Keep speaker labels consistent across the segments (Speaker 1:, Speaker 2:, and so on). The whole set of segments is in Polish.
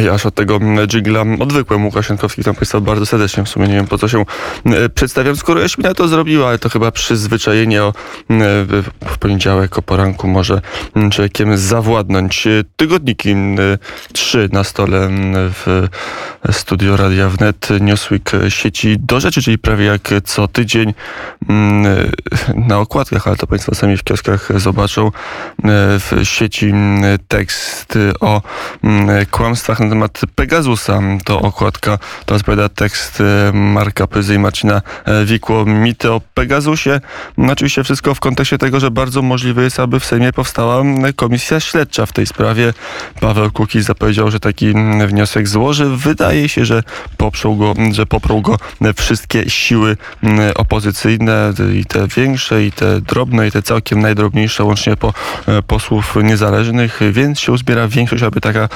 Speaker 1: Ja aż od tego dżingla odwykłem. Łukasz Jankowski, tam Państwa bardzo serdecznie. W sumie nie wiem po co się e, przedstawiam, skoro Jaśmina to zrobiła, ale to chyba przyzwyczajenie o, e, w poniedziałek o poranku może człowiekiem zawładnąć. Tygodniki trzy na stole w studio Radia Wnet, Newsweek sieci do rzeczy, czyli prawie jak co tydzień na okładkach, ale to Państwo sami w kioskach zobaczą w sieci tekst o kłamstwach na temat Pegasusa. To okładka, to odpowiada tekst e, Marka Pyzy i Marcina e, Wikło. Mity o Pegasusie. Oczywiście wszystko w kontekście tego, że bardzo możliwe jest, aby w Sejmie powstała komisja śledcza w tej sprawie. Paweł Kukiz zapowiedział, że taki wniosek złoży. Wydaje się, że poprą go, że poprą go wszystkie siły opozycyjne, i te większe, i te drobne, i te całkiem najdrobniejsze, łącznie po e, posłów niezależnych, więc się uzbiera większość, aby taka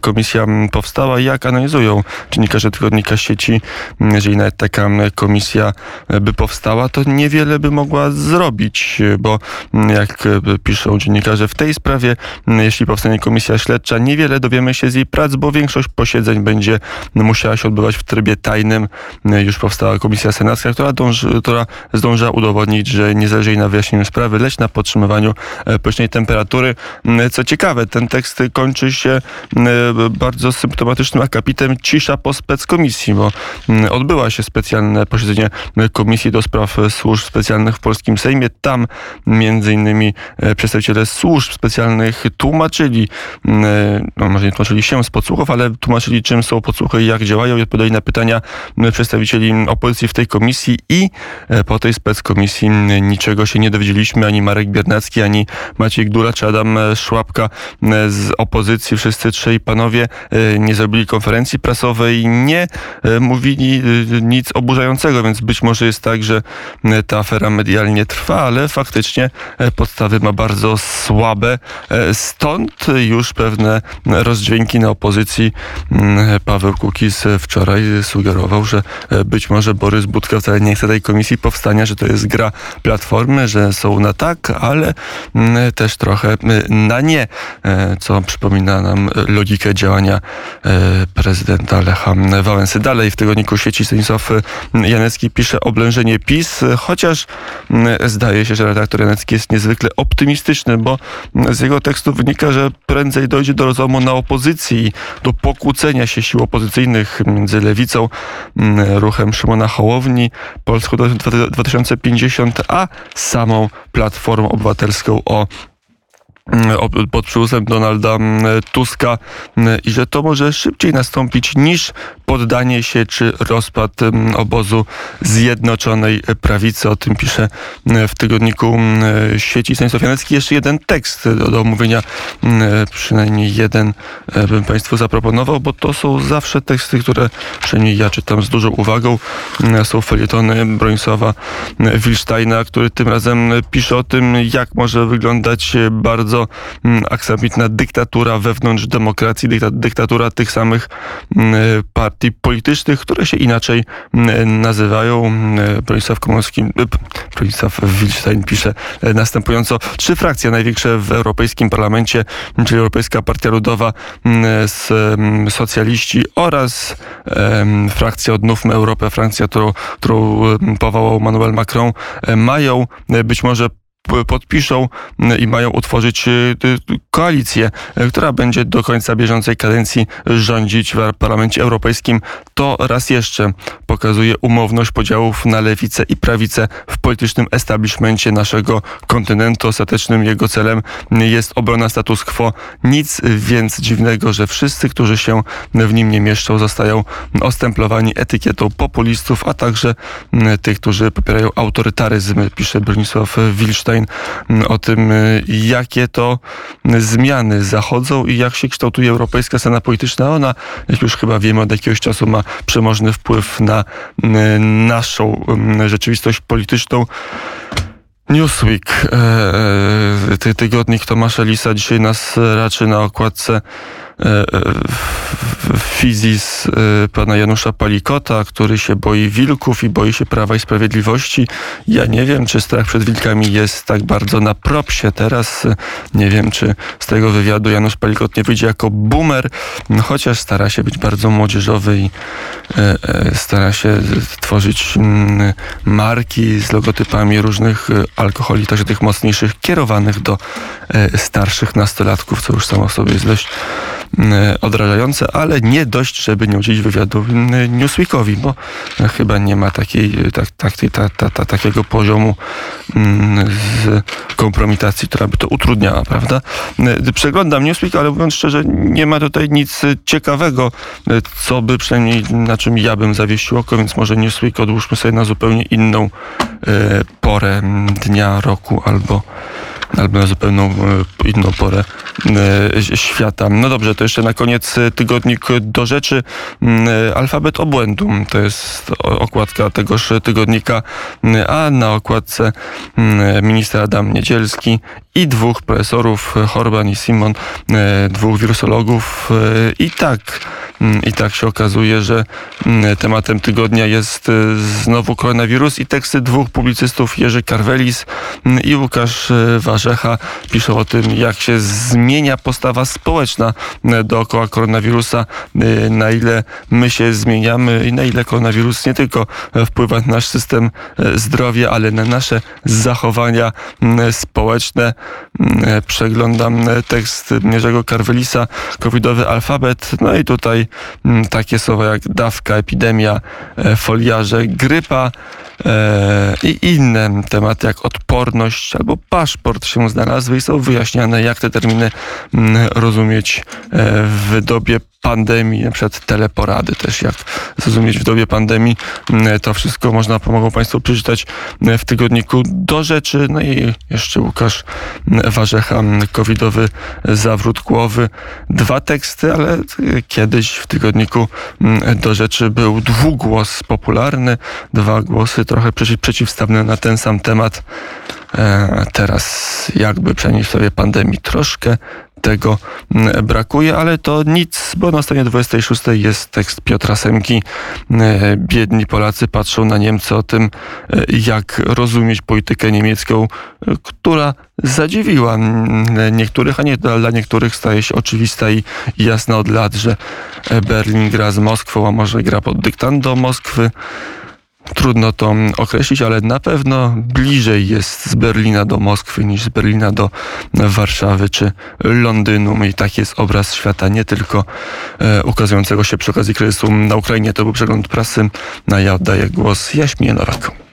Speaker 1: komisja powstała. Jak analizują dziennikarze tygodnika sieci, jeżeli nawet taka komisja by powstała, to niewiele by mogła zrobić, bo jak piszą dziennikarze w tej sprawie, jeśli powstanie komisja śledcza, niewiele dowiemy się z jej prac, bo większość posiedzeń będzie musiała się odbywać w trybie tajnym. Już powstała komisja senacka, która, dąży, która zdąża udowodnić, że nie zależy jej na wyjaśnieniu sprawy, lecz na podtrzymywaniu pysznej temperatury. Co ciekawe, ten tekst kończy się bardzo symptomatycznym akapitem cisza po speckomisji, bo mm, odbyła się specjalne posiedzenie Komisji do Spraw Służb Specjalnych w Polskim Sejmie. Tam między innymi e, przedstawiciele służb specjalnych tłumaczyli, mm, e, no może nie tłumaczyli się z podsłuchów, ale tłumaczyli czym są podsłuchy i jak działają i odpowiadali na pytania mm, przedstawicieli opozycji w tej komisji i e, po tej speckomisji niczego się nie dowiedzieliśmy, ani Marek Biernacki, ani Maciej Gdula, czy Adam Szłapka z opozycji, wszyscy trzej panowie nie zrobili konferencji prasowej, nie e, mówili e, nic oburzającego, więc być może jest tak, że ta afera medialnie trwa, ale faktycznie podstawy ma bardzo słabe. Stąd już pewne rozdźwięki na opozycji. Mm, Paweł Kukiz wczoraj sugerował, że być może Borys Budka wcale nie chce tej komisji powstania, że to jest gra Platformy, że są na tak, ale mm, też trochę na nie, co przypomina nam logikę działania prezydenta Lecha Wałęsy. Dalej w tygodniku sieci Stanisław Janecki pisze oblężenie PiS, chociaż zdaje się, że redaktor Janecki jest niezwykle optymistyczny, bo z jego tekstu wynika, że prędzej dojdzie do rozłamu na opozycji, do pokłócenia się sił opozycyjnych między lewicą, ruchem Szymona Hołowni, Polską 2050, a samą Platformą Obywatelską o pod przymusem Donalda mm, Tuska mm, i że to może szybciej nastąpić niż poddanie się czy rozpad obozu Zjednoczonej Prawicy. O tym pisze w tygodniku sieci Stanisław Janecki. Jeszcze jeden tekst do, do omówienia, przynajmniej jeden e, bym Państwu zaproponował, bo to są zawsze teksty, które przynajmniej ja czytam z dużą uwagą. Są felietony Bronisława Wilsteina, który tym razem pisze o tym, jak może wyglądać bardzo bardzo mm, aksamitna dyktatura wewnątrz demokracji, dyktatura tych samych mm, partii politycznych, które się inaczej mm, nazywają. Bronisław Komorowski, e, Bronisław Wilstein pisze e, następująco. Trzy frakcje największe w Europejskim Parlamencie, czyli Europejska Partia Ludowa, socjaliści oraz frakcja Odnówmy Europę, frakcja, którą, którą powołał Manuel Macron, e, mają być może podpiszą i mają utworzyć y, koalicję, y, która będzie do końca bieżącej kadencji rządzić w Parlamencie Europejskim. To raz jeszcze pokazuje umowność podziałów na lewicę i prawicę w politycznym establishmencie naszego kontynentu. Ostatecznym jego celem jest obrona status quo. Nic więc dziwnego, że wszyscy, którzy się w nim nie mieszczą, zostają ostemplowani etykietą populistów, a także tych, którzy popierają autorytaryzm, pisze Bronisław Wilsztajn o tym, jakie to zmiany zachodzą i jak się kształtuje europejska scena polityczna. Ona, jak już chyba wiemy, od jakiegoś czasu ma przemożny wpływ na y, naszą y, rzeczywistość polityczną. Newsweek, e, e, tygodnik Tomasza Lisa dzisiaj nas raczy na okładce fizis pana Janusza Palikota, który się boi wilków i boi się Prawa i Sprawiedliwości. Ja nie wiem, czy strach przed wilkami jest tak bardzo na propsie teraz. Nie wiem, czy z tego wywiadu Janusz Palikot nie wyjdzie jako boomer, chociaż stara się być bardzo młodzieżowy i stara się tworzyć mm, marki z logotypami różnych alkoholi, także tych mocniejszych, kierowanych do starszych nastolatków, co już samo w sobie jest dość odrażające, ale nie dość, żeby nie udzielić wywiadu mm, Newsweekowi, bo chyba nie ma takiej, tak, tak, ta, ta, ta, takiego poziomu mm, z kompromitacji, która by to utrudniała, prawda? Przeglądam Newsweek, ale mówiąc szczerze, nie ma tutaj nic ciekawego, co by przynajmniej na czym ja bym zawiesił oko, więc może Newsweek odłóżmy sobie na zupełnie inną porę dnia, roku albo albo na zupełną e, inną porę e, świata. No dobrze, to jeszcze na koniec e, tygodnik do rzeczy. Mm, alfabet obłędu to jest okładka tegoż tygodnika, a na okładce mm, minister Adam Niedzielski i dwóch profesorów, Horban i Simon, dwóch wirusologów i tak Mm, I tak się okazuje, że mm, tematem tygodnia jest znowu koronawirus i teksty dwóch publicystów, Jerzy Karwelis mm, i Łukasz Warzecha, piszą o tym, jak się zmienia postawa społeczna dookoła koronawirusa, na ile my się zmieniamy i na ile koronawirus nie tylko wpływa na nasz system zdrowia, ale na nasze zachowania społeczne. Przeglądam tekst Jerzego Karwelisa, covidowy alfabet, no i tutaj Mm, takie słowa jak dawka, epidemia, e, foliarze, grypa e, i inne tematy jak odporność albo paszport się znalazły i są wyjaśniane, jak te terminy mm, rozumieć e, w dobie pandemii, na przykład teleporady też, jak zrozumieć w dobie pandemii. Mm, to wszystko można, pomogą Państwu przeczytać mm, w tygodniku do rzeczy. No i jeszcze Łukasz mm, Warzecha, covidowy zawrót głowy. Dwa teksty, ale kiedyś w tygodniku do rzeczy był dwugłos popularny, dwa głosy trochę przeciwstawne na ten sam temat. E, teraz jakby przenieść sobie pandemii troszkę tego mm, brakuje, ale to nic, bo na stronie 26 jest tekst Piotra Semki. E, biedni Polacy patrzą na Niemcy o tym, e, jak rozumieć politykę niemiecką, która zadziwiła niektórych, a nie dla niektórych staje się oczywista i jasna od lat, że Berlin gra z Moskwą, a może gra pod dyktando do Moskwy. Trudno to określić, ale na pewno bliżej jest z Berlina do Moskwy niż z Berlina do Warszawy czy Londynu. I taki jest obraz świata, nie tylko e, ukazującego się przy okazji kryzysu na Ukrainie. To był przegląd prasy. Na ja oddaję głos Jaśminie Nowak.